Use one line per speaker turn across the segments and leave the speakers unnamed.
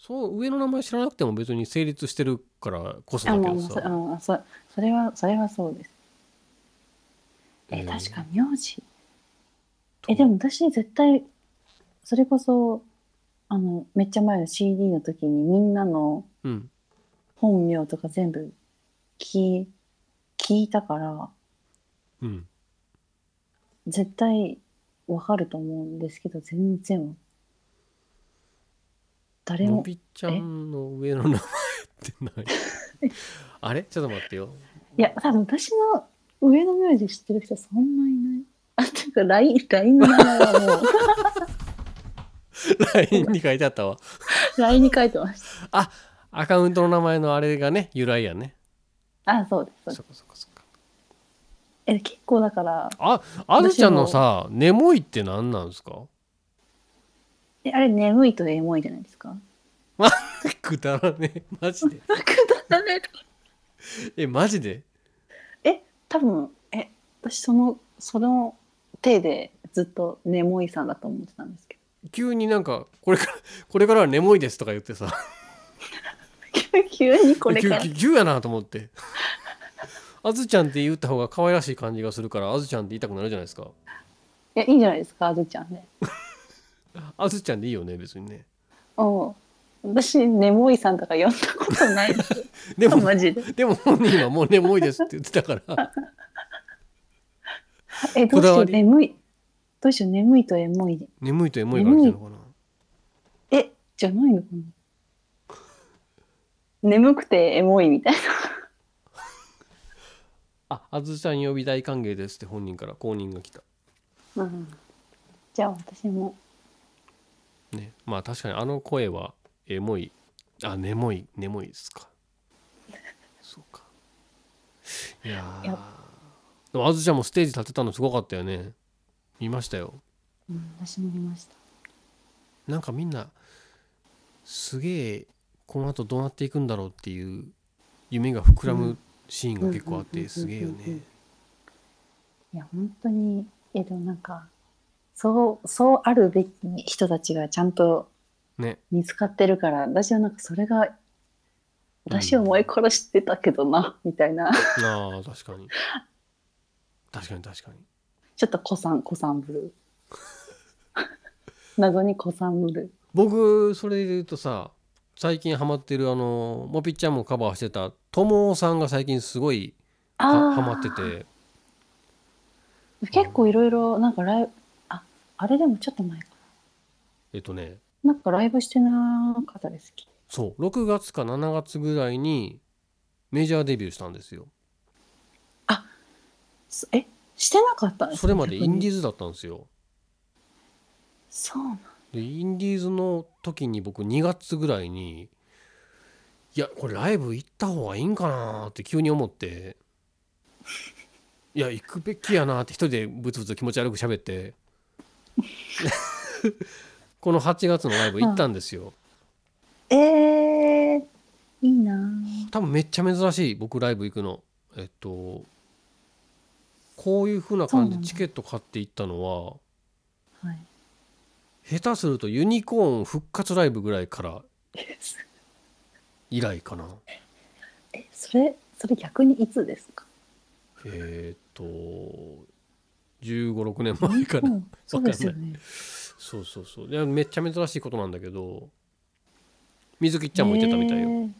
そう上の名前知らなくても別に成立してるからこそだけど
あまあまあそ
さ
あそそれはそれはそうです。え
えー
確か名字。えでも私絶対それこそあのめっちゃ前の CD の時にみんなの
うん。
本名とか全部聞い聞いたから
うん。
絶対わかると思うんですけど全然誰も？
のびちゃんの上の名前って何 あれ？ちょっと待ってよ。
いや多分私の上の名字知ってる人そんないない。あていうか LINE, の名前はもう。
LINE に書いてあったわ。
LINE に書いてまし
あアカウントの名前のあれがね由来やね。
たあそうですそうです。
そっかそっかそっか。
え結構だから
ああずちゃんのさ「ネモい」って何なんですか？
えあれ眠いとエモいじゃないですか？
くだらねえ。マジで。
くだらね
えマジで？
え多分え私そのその手でずっと眠いさんだと思ってたんですけ
急になんかこれから これからは眠いですとか言ってさ。
ど急にこれから。
急急やなと思って。あずちゃんって言った方が可愛らしい感じがするからあずちゃんって言いたくなるじゃないですか。
いやいいじゃないですかあずちゃんね
あずちゃんでいいよね別にね。
うん私眠いさんとか呼んだことないです。
でも
マジで。
でも本人はもう眠いですって言ってたから。
えどうしよう眠い。どうしよう眠いとエモい
眠いとエモいから来てるのかな？
えじゃないのかな？眠くてエモいみたいな。
ああずちゃん呼び大歓迎ですって本人から公認が来た。
うん。じゃあ私も
ね。まあ確かにあの声はエモい。あ眠い。眠いですか。そうか。いやでもあずちゃんもステージ立てたのすごかったよね。見ましたよ。
うん私も見ました。
なんかみんなすげえこの後どうなっていくんだろうっていう夢が膨らむシーンが結構あってすげえよね。
いや本当にえでもなんかそうそうあるべき人たちがちゃんと
ね。
見つかってるから私はなんかそれが私を思い殺してたけどな、みたいな。
ああ確かに。確かに確かに。
ちょっと古参古参ブルー。謎に古参ブルー。
僕それで言うとさ最近ハマってるあのモピッちゃんもカバーしてたともさんが最近すごいはハマってて。
結構いろいろなんかライブああれでもちょっと前か
えっとね。
ななんかライブしてなかったですき
そう。6月か7月ぐらいにメジャーデビューしたんですよ。
そえしてなかったんです
それまでインディ
ー
ーズだったんですよ。
そうなん
でインディーズの時に僕2月ぐらいにいやこれライブ行った方がいいんかなって急に思って。いや行くべきやなって一人でブツブツ気持ち悪く喋って この8月のライブ行ったんですよ。
えー、いいな。
多分めっちゃ珍しい僕ライブ行くの。えっとこういう風な感じ
そうなんだ。
でチケット買って行ったのは
はい。
下手するとユニコーン復活ライブぐらいから以来かな。
えそれそれ逆にいつですか？
えーっと1 5 6年前かな、
うん そうですよね。
そうそうそう。いやめっちゃ珍しいことなんだけど水木ちゃんも言ってたみたいよ、
へー。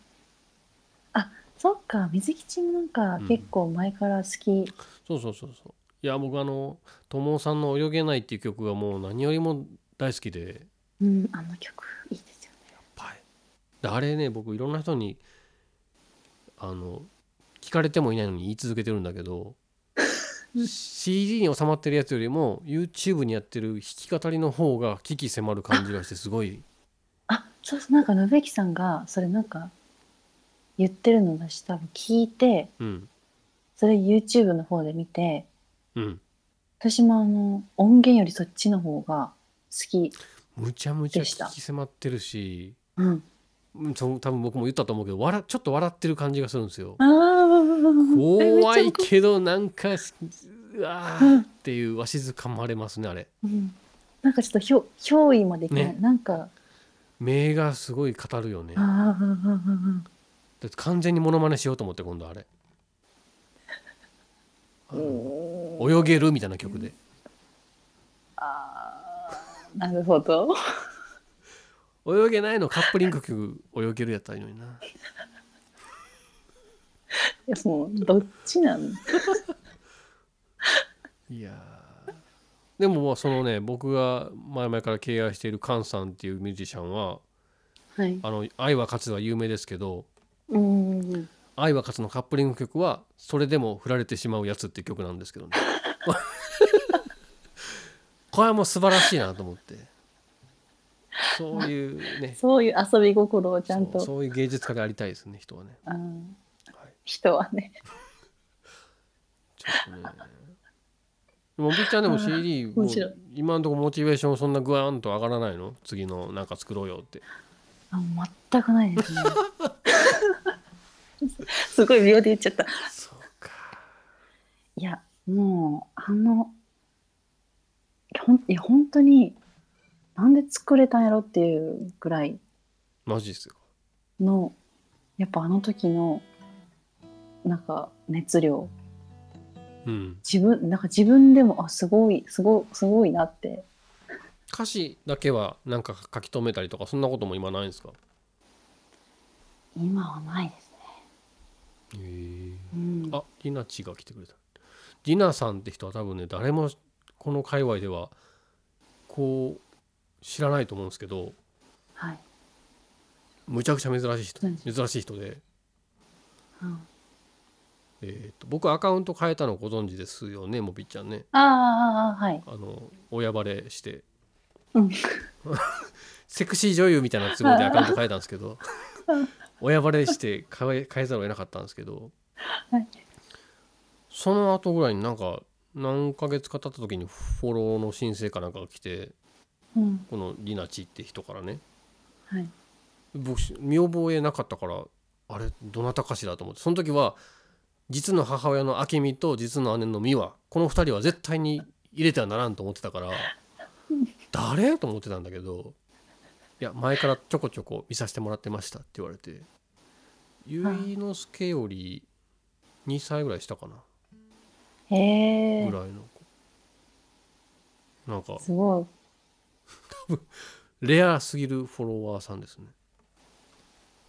あそっか。水吉もなんか
うん。
結構前から好き、
そうそうそうそう。いや僕あの友さんの「泳げない」っていう曲がもう何よりも大好きで。
うん、あの曲いいですよね。
はいであれね僕いろんな人にあの聞かれてもいないのに言い続けてるんだけど CD に収まってるやつよりも YouTube にやってる弾き語りの方が危機迫る感じがしてすごい。
あそうそうなんか信之さんがそれなんか言ってるの私多分聞いて
うん。
それ YouTube の方で見て
うん。
私もあの音源よりそっちの方が好き
むちゃむちゃ
でした。
聞き迫ってるし。
うん。
うんそう多分僕も言ったと思うけど笑ちょっと笑ってる感じがするんですよ。
あー
怖いけどなんかうわ
うん
ーっていうわしづかまれますねあれ。
うん。なんかちょっとひょ憑依もできない、
ね。
なんか。
目がすごい語るよね。
ああああ
だって完全にモノマネしようと思って今度あれ。泳げるみたいな曲で。
なるほど。
泳げないのカップリング曲泳げるやったらいいのにない
やもうどっちなの
いやー。でもまあそのね僕が前々から敬愛しているカンさんっていうミュージシャンは
はい。
「あの愛は勝つ」は有名ですけど
うん。
「愛は勝つ」のカップリング曲は「それでも振られてしまうやつ」っていう曲なんですけどね。これはもう素晴らしいなと思って。そういうね。
そういう遊び心をちゃんと。
そういう芸術家でありたいですね人はね
人はね。
ちょっとね。でもびっちゃんでも CD も今のところモチベーションそんなグワーンと上がらないの？次のなんか作ろうよって。
あ全くないですね。すごい秒で言っちゃった。
そうか。
いやもうあのほんいや本当になんで作れたんやろっていうぐらい。
マジですよ
のやっぱあの時のなんか熱量。
うん。
自分なんか自分でもあすごいすごいすごいなって。
歌詞だけはなんか書き留めたりとかそんなことも今ないんですか？
今はないですね。
へえ
うん、
あリナチが来てくれた。リナさんって人は多分ね誰もこの界隈ではこう知らないと思うんですけど
はい。
むちゃくちゃ珍しい人
何
珍しい人で、
うん
えー、と僕アカウント変えたのご存知ですよねもぴっちゃんね。
あーあはい。
あの親バレして。
うん。
セクシー女優みたいな都合でアカウント変えたんですけど 親バレして変え変えざるを得なかったんですけど、
はい。
その後ぐらいになんか何ヶ月か経った時にフォローの申請かなんかが来て
うん。
このリナチって人からね。
はい。
僕見覚えなかったからあれどなたかしらと思って。その時は実の母親の明美と実の姉の美和この2人は絶対に入れてはならんと思ってたから誰？と思ってたんだけどいや前からちょこちょこ見させてもらってましたって言われて結之助より2歳ぐらいしたかな
へえ
ぐらいの子。なんか
すごい。
レアすぎるフォロワーさんですね。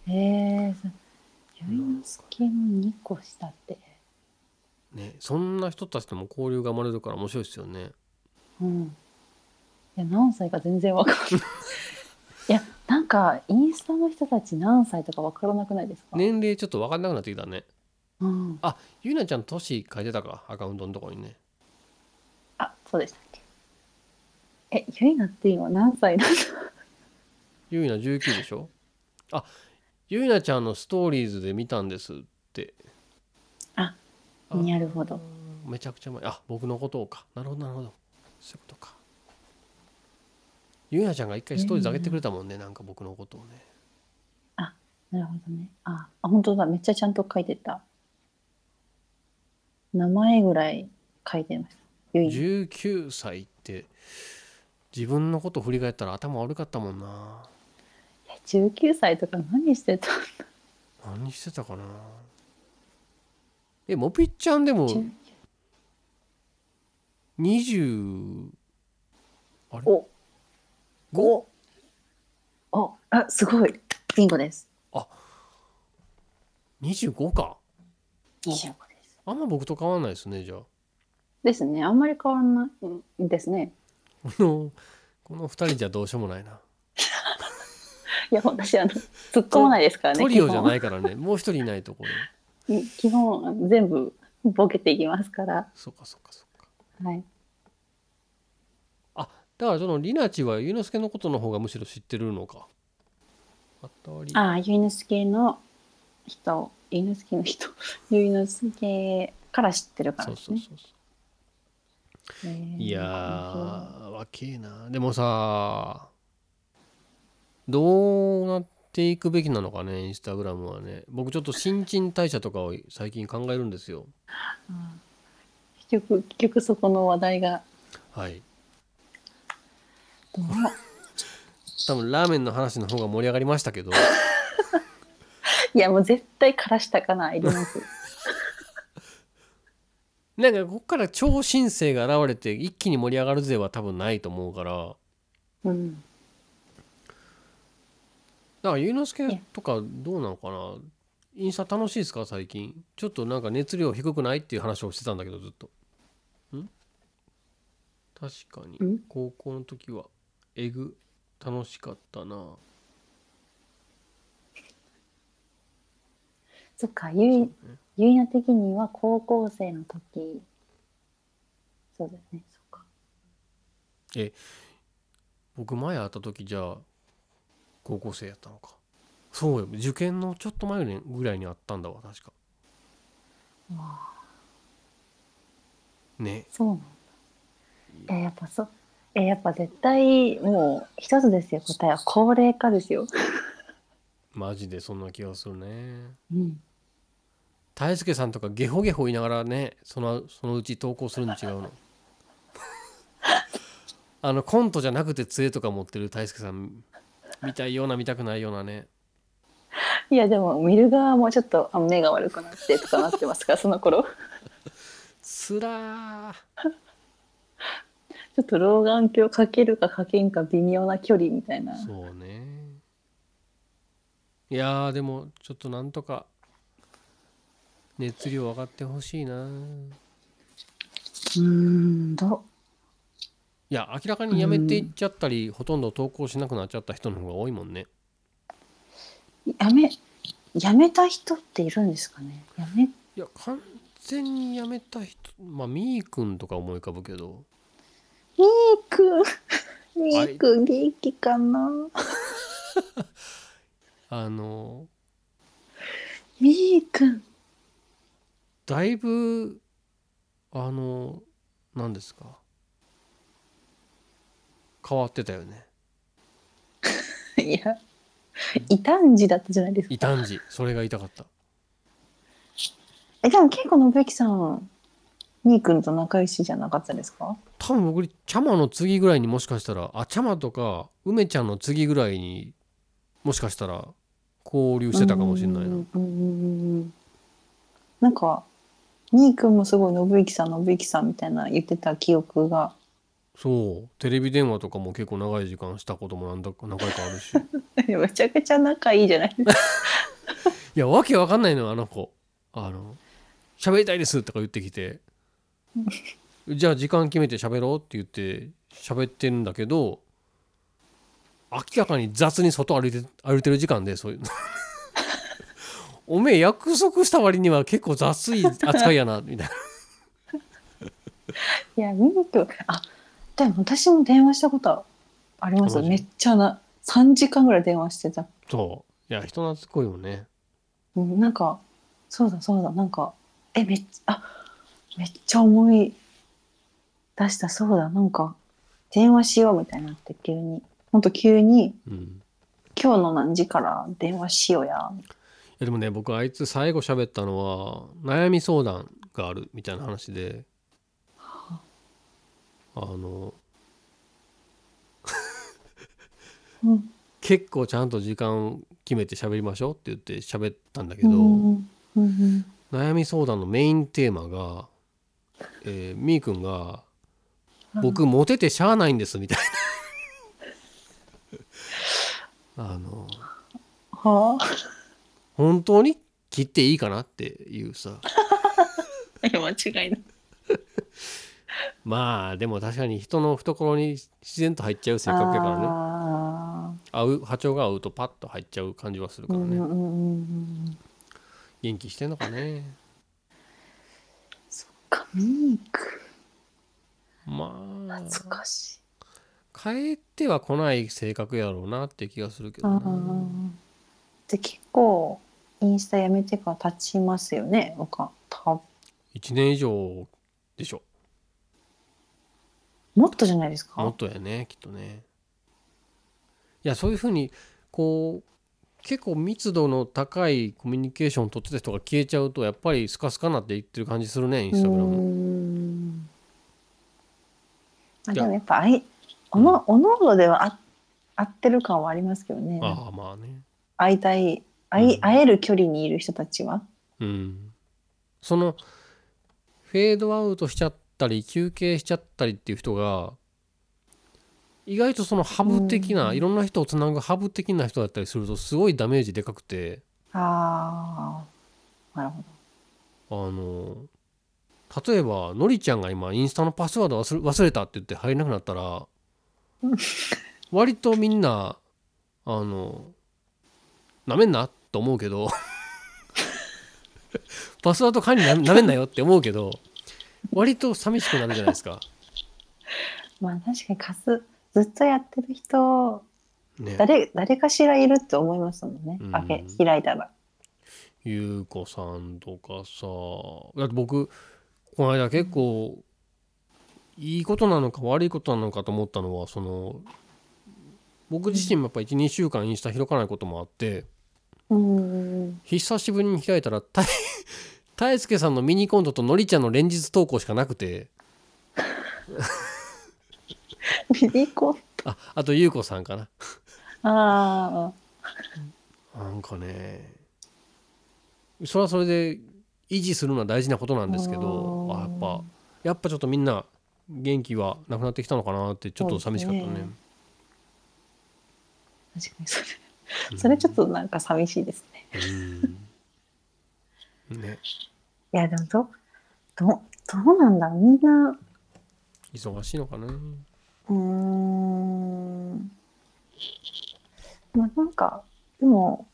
へえゆいのすけの2個下って。
ねそんな人たちとも交流が生まれるから面白いですよね
うん。いや何歳か全然わかんない。いやなんかインスタの人たち何歳とかわからなくないですか？
年齢ちょっと分かんなくなってきたね
うん。
あゆいなちゃん年書いてたか？アカウントのところにね
あそうでしたっけ？えゆいなって今何歳なんだ？
ゆいな19でしょ？あゆいなちゃんのストーリーズで見たんですって
あ
あ
なるほど。
めちゃくちゃ前あ僕のことをかなるほどなるほどそういうことかゆいなちゃんが一回ストーリーズ上げてくれたもんね、なんか僕のことをね
なるほどね。ああ本当だめっちゃちゃんと書いてた。名前ぐらい書いてました。ゆいな。
19歳って自分のこと振り返ったら頭悪かったもんな
19歳とか何してたんだ？
何してたかな？えもぴっちゃんでも
19
20あれ？
お。
5?
お。あすごい。ビンゴです。
25か。
25です。
あんま僕と変わんないですねじゃあ。
ですね。あんまり変わんないですね。
このこの2人じゃどうしようもないない
や私あの突っ込まないですからね
トリオじゃない
い
からね。もう一人いないところ
基本全部ボケていきますから。
そっかそっかそっか。
はい。
あだからそのリナチはゆいのすけのことの方がむしろ知ってるのか。あ
ああゆいのすけの人ゆいのすけの人。ゆいのすけ から知ってるからね。
そうそうそう
へー
いやーわけえなでもさどうなっていくべきなのかねインスタグラムはね。僕ちょっと新陳代謝とかを最近考えるんですよ。
結局結局そこの話題が。
はい。
どう？
多分ラーメンの話の方が盛り上がりましたけど。
いやもう絶対からしたかないります
なんかここから超新星が現れて一気に盛り上がるぜは多分ないと思うから。
うん。
だからゆうのすけとかどうなのかな？インスタ楽しいですか？最近。ちょっとなんか熱量低くないっていう話をしてたんだけどずっと。ん？確かに。
ん？
高校の時はエグ楽しかったな。
そっかゆいゆいな的には高校生の時。そうだよね。そっか。
僕前会った時じゃあ高校生やったのか。そうよ。受験のちょっと前ぐらいにあったんだわ確か。
わあ。
ね。
そうなんだ。えやっぱそうえやっぱ絶対もう一つですよ答えは。高齢化ですよ。
マジでそんな気がするね。
うん。
大輔さんとかゲホゲホ言いながらねそのそのうち投稿するに違うの。あのコントじゃなくて杖とか持ってる大輔さん見たいような見たくないようなね。
いやでも見る側もちょっとあ目が悪くなってとかなってますからその頃。
つらー。
ちょっと老眼鏡かけるかかけんか微妙な距離みたいな。
そうね。いやーでもちょっとなんとか熱量上がってほしいな。
うーんど
いや明らかにやめていっちゃったり、ほとんど投稿しなくなっちゃった人の方が多いもんね。
やめやめた人っているんですかね？やめ
いや完全にやめた人まあみーくんとか思い浮かぶけど。
みーくん？みーくん元気かな？
あの
みーくん。
だいぶあの何ですか？変わってたよね。
いや異端児だったじゃないですか。
異端児。それが痛かった。
えでも結構信之さんみーくんと仲良しじゃなかったですか？
多分僕チャマの次ぐらいにもしかしたらあチャマとか梅ちゃんの次ぐらいにもしかしたら交流してたかもしれないな。
なんかみーくんもすごい信之さん信之さんみたいな言ってた記憶が
そう。テレビ電話とかも結構長い時間したこともなんだ何回かあるし。い
めちゃくちゃ仲いいじゃない？ですか
やわけわかんないのよあの子。あの「喋りたいです」とか言ってきて「じゃあ時間決めて喋ろう」って言って喋ってるんだけど明らかに雑に外歩いて歩いてる時間でそういう。おめえ約束した割には結構雑い扱いやなみたいな。い
やみーく。んあでも私も電話したことあります。めっちゃな3時間ぐらい電話してた。
そう。いや人懐っこいよね。
うんなんかそうだそうだ。なんかえめっちゃあめっちゃ思い出した。そうだなんか電話しようみたいになって急に。ほんと急に
うん。
今日の何時から電話しようや。
いやでもね僕あいつ最後喋ったのは悩み相談があるみたいな話であの
うん。
結構ちゃんと時間決めて喋りましょうって言って喋ったんだけど、
うんうん
悩み相談のメインテーマが、えー、みーくんが「僕モテてしゃあないんです」みたいな。あの
はあ？
本当に切っていいかなっていうさ。
いや間違いない
まあでも確かに人の懐に自然と入っちゃう性格やからね。
あ
合う波長が合うとパッと入っちゃう感じはするからね、
ーうんうんうんうん。
元気してんのかね。
かみーく
まあ。
ん懐かしい。
帰っては来ない性格やろうなって気がするけど
あ
な
ーで結構インスタやめてから経ちますよね。なんかた。
1年以上でしょ
もっとじゃないですか？
もっとやねきっとね。いやそういうふうにこう結構密度の高いコミュニケーションを取ってた人が消えちゃうとやっぱりスカスカなっていってる感じするねインスタグラム。
ん。あでもやっぱあいおのおのおのではあ合ってる感はありますけどね。
ああまあね。
会いたい会会える距離にいる人たちは。
うん。そのフェードアウトしちゃったり休憩しちゃったりっていう人が意外とそのハブ的な、
うん。
いろんな人をつなぐハブ的な人だったりするとすごいダメージでかくて。
ああなるほど。
あの例えばのりちゃんが今インスタのパスワード忘れたって言って入れなくなったら
うん。
割とみんなあのなめんなと思うけど パスワード管理ななめんなよって思うけど割と寂しくなるじゃないですか。
まあ確かにかすずっとやってる人
ね、
誰誰かしらいるって思いますもんね、
うん。
開け開いたら。
ゆうこさんとかさ。だって僕この間結構いいことなのか悪いことなのかと思ったのはその僕自身もやっぱ12週間インスタ開かないこともあって
うん
久しぶりに開いたらた大輔さんのミニコントとのりちゃんの連日投稿しかなくて。
ミニコン
ああとゆうこさんかな。
あ
なんかねそれはそれで維持するのは大事なことなんですけどあやっぱやっぱちょっとみんな元気はなくなってきたのかなってちょっと寂しかったね。
ねあ確かにそれ。それちょっとなんか寂しいですね。
うん。ね
いやでもどどどうなんだみんな。
忙しいのかな
うーん。まあなんかでも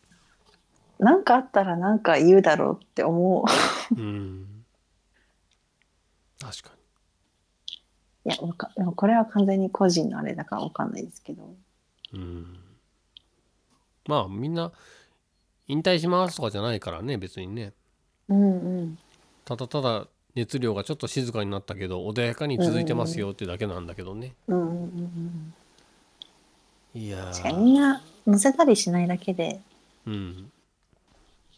なんかあったらなんか言うだろうって思う。
うん。確か
いやわかでもこれは完全に個人のあれだからわかんないですけど。
にうん。まあみんな引退しますとかじゃないからね別にね。
うんうん
ただただ熱量がちょっと静かになったけど穏やかに続いてますよってだけなんだけどね、
うんうんうん。うん
いや
確かにみんな載せたりしないだけで。
うん。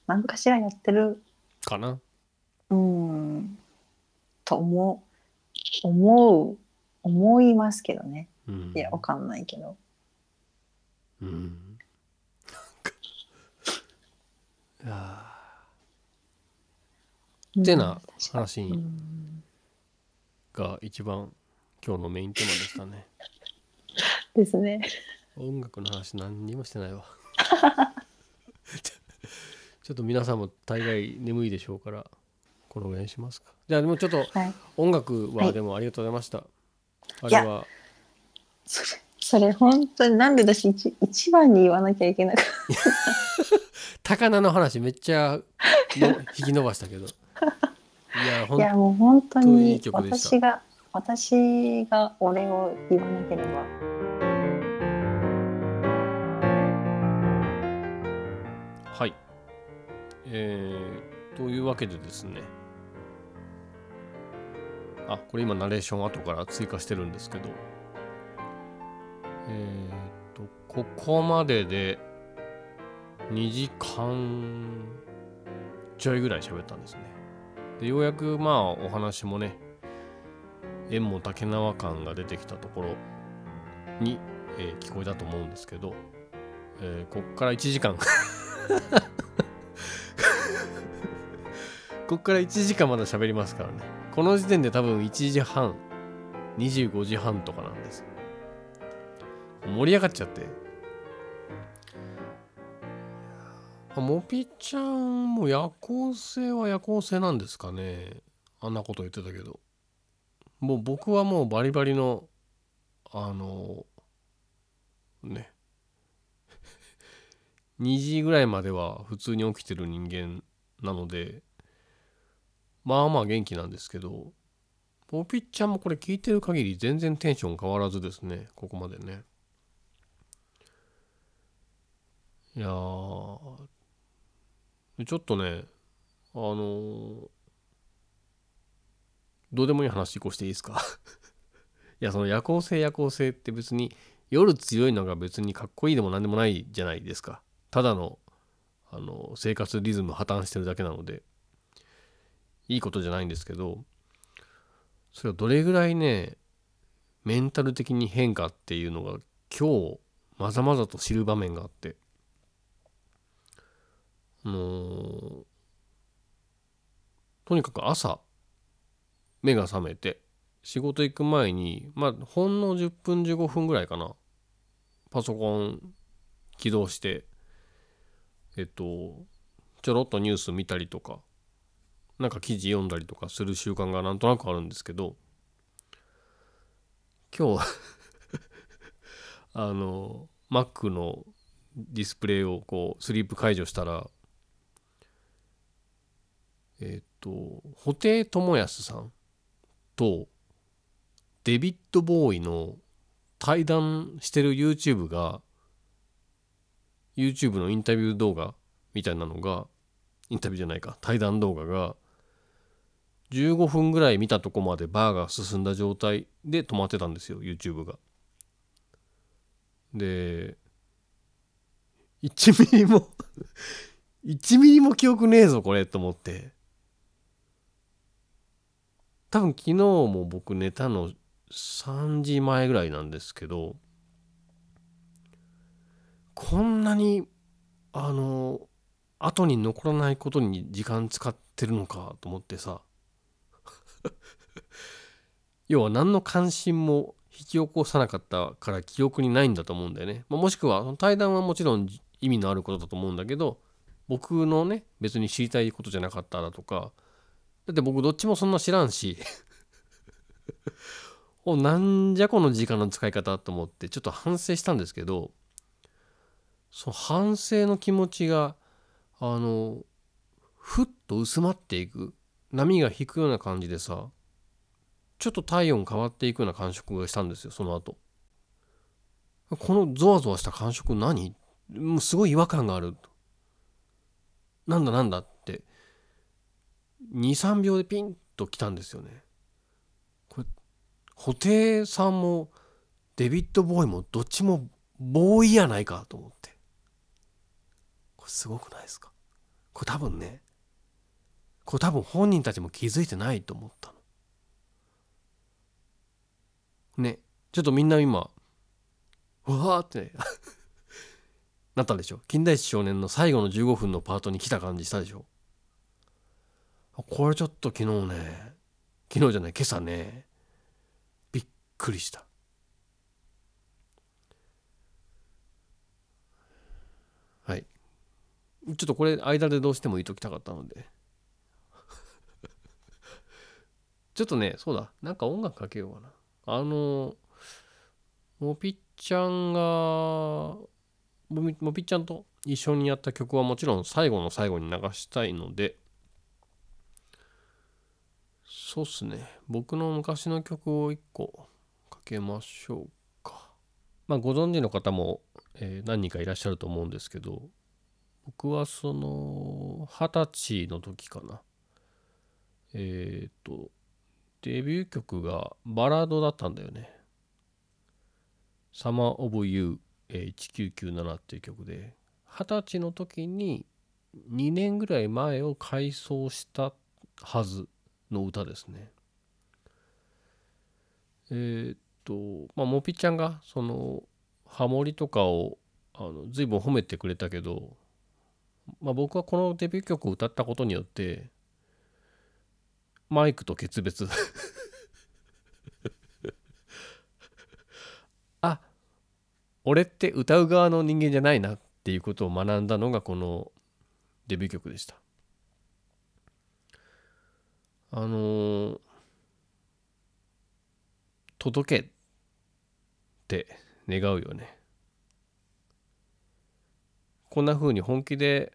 何かしらやってる。
かな。
うん。と思う。思う。思いますけどね。
うん。
いやわかんないけど。
うん。なんか。いやーてな話に
うん
が一番今日のメインテーマでしたね。
ですね。
音楽の話何にもしてないわ。ちょっと皆さんも大概眠いでしょうからこのぐらいにしますか。じゃあでもちょっと
はい。
音楽
は
はいでもありがとうございました、あ
い。や
れは
それそれ本当になんで私一一番に言わなきゃいけなかっ
高菜の話めっちゃの引き伸ばしたけどいや
もう本当
に
私が私が俺を言わなければ。
はい。えー、というわけでですね。あこれ今ナレーション後から追加してるんですけど。えー、とここまでで2時間ちょいぐらい喋ったんですねでようやくまあお話もね縁も竹縄感が出てきたところに、えー聞こえたと思うんですけど、えーこっから1時間。こっから1 時間まだ喋りますからね。この時点で多分1時半25時半とかなんです。盛り上がっちゃって。あモピちゃんも夜行性は夜行性なんですかね。あんなこと言ってたけど。もう僕はもうバリバリのあのね。2時ぐらいまでは普通に起きてる人間なのでまあまあ元気なんですけどモピッちゃんもこれ聞いてる限り全然テンション変わらずですねここまでね。いやーちょっとねあのーどうでもいい話移行していいですか？いやその夜行性夜行性って別に夜強いのが別にかっこいいでも何でもないじゃないですか。ただのあの生活リズム破綻してるだけなのでいいことじゃないんですけどそれをどれぐらいねメンタル的に変化っていうのが今日まざまざと知る場面があって。あのーとにかく朝目が覚めて仕事行く前にまあほんの10分15分ぐらいかな。パソコン起動してえっとちょろっとニュース見たりとかなんか記事読んだりとかする習慣がなんとなくあるんですけど今日 あの Mac のディスプレイをこうスリープ解除したらえっと布袋寅泰さんとデビッド・ボーイの対談してる YouTube が YouTube のインタビュー動画みたいなのがインタビューじゃないか対談動画が15分ぐらい見たとこまでバーが進んだ状態で止まってたんですよ YouTube が。で1ミリも 1ミリも記憶ねえぞこれと思って多分昨日も僕寝たの3時前ぐらいなんですけどこんなにあの後に残らないことに時間使ってるのかと思ってさ。要は何の関心も引き起こさなかったから記憶にないんだと思うんだよね、まあ、もしくは対談はもちろん意味のあることだと思うんだけど僕のね別に知りたいことじゃなかっただとかだって僕どっちもそんな知らんし。おなんじゃこの時間の使い方と思ってちょっと反省したんですけどその反省の気持ちがあのふっと薄まっていく。波が引くような感じでさちょっと体温変わっていくような感触がしたんですよその後。このゾワゾワした感触何？もうすごい違和感がある。なんだなんだって。23秒でピンときたんですよね。これ布袋さんもデビッド・ボーイもどっちもボーイやないかと思って。これすごくないですか？これ多分ねこれ多分本人たちも気づいてないと思ったの。ねちょっとみんな今わーって なったでしょ？近代史少年の最後の15分のパートに来た感じしたでしょ？これちょっと昨日ね昨日じゃない今朝ねびっくりした。はい。ちょっとこれ間でどうしても言いときたかったので。ちょっとねそうだ。なんか音楽かけようかな。あのもぴっちゃんがももぴっちゃんと一緒にやった曲はもちろん最後の最後に流したいのでそうっすね。僕の昔の曲を一個かけましょうか。まあご存知の方も、えー何人かいらっしゃると思うんですけど僕はその二十歳の時かな。えっ、とデビュー曲がバラードだったんだよね「Summer of You 1997」っていう曲で二十歳の時に2年ぐらい前を改装したはず。の歌ですね。えーっとまあもぴちゃんがそのハモリとかをあの随分褒めてくれたけど、まあ、僕はこのデビュー曲を歌ったことによってマイクと決別 あ俺って歌う側の人間じゃないなっていうことを学んだのがこのデビュー曲でした。あのー届けって願うよね。こんな風に本気で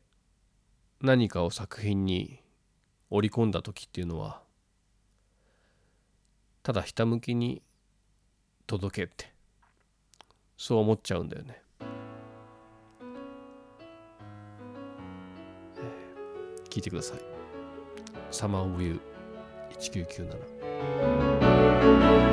何かを作品に織り込んだ時っていうのはただひたむきに届けってそう思っちゃうんだよね。聞いてください。サマーオブユー1997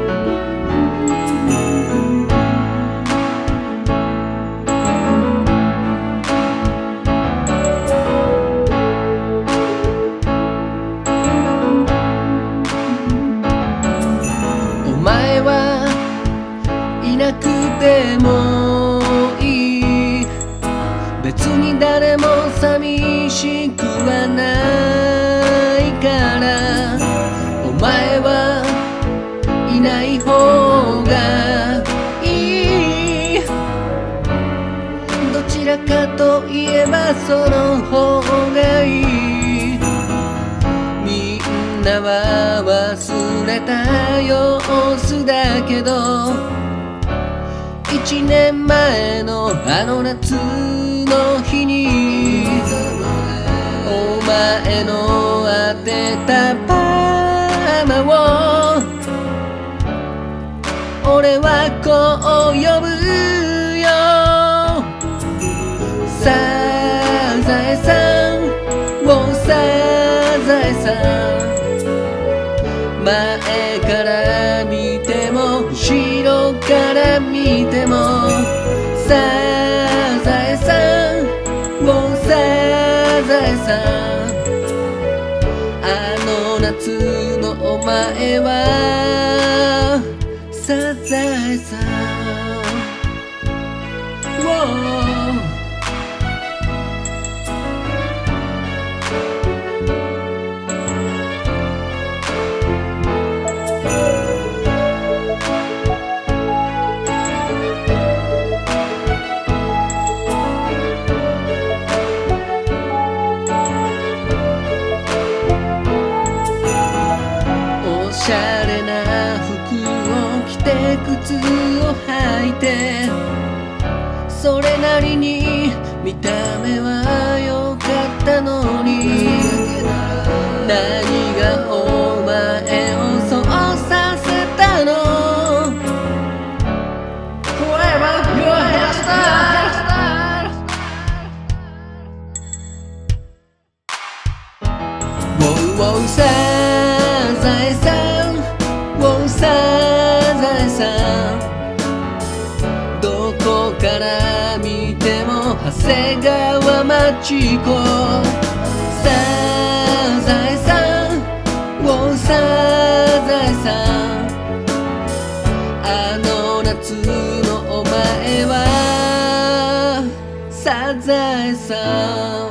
の日にお前の当てたパーマを。俺はこう呼ぶれは長谷川町子サザエさんおサザエさんあの夏のお前はサザエさん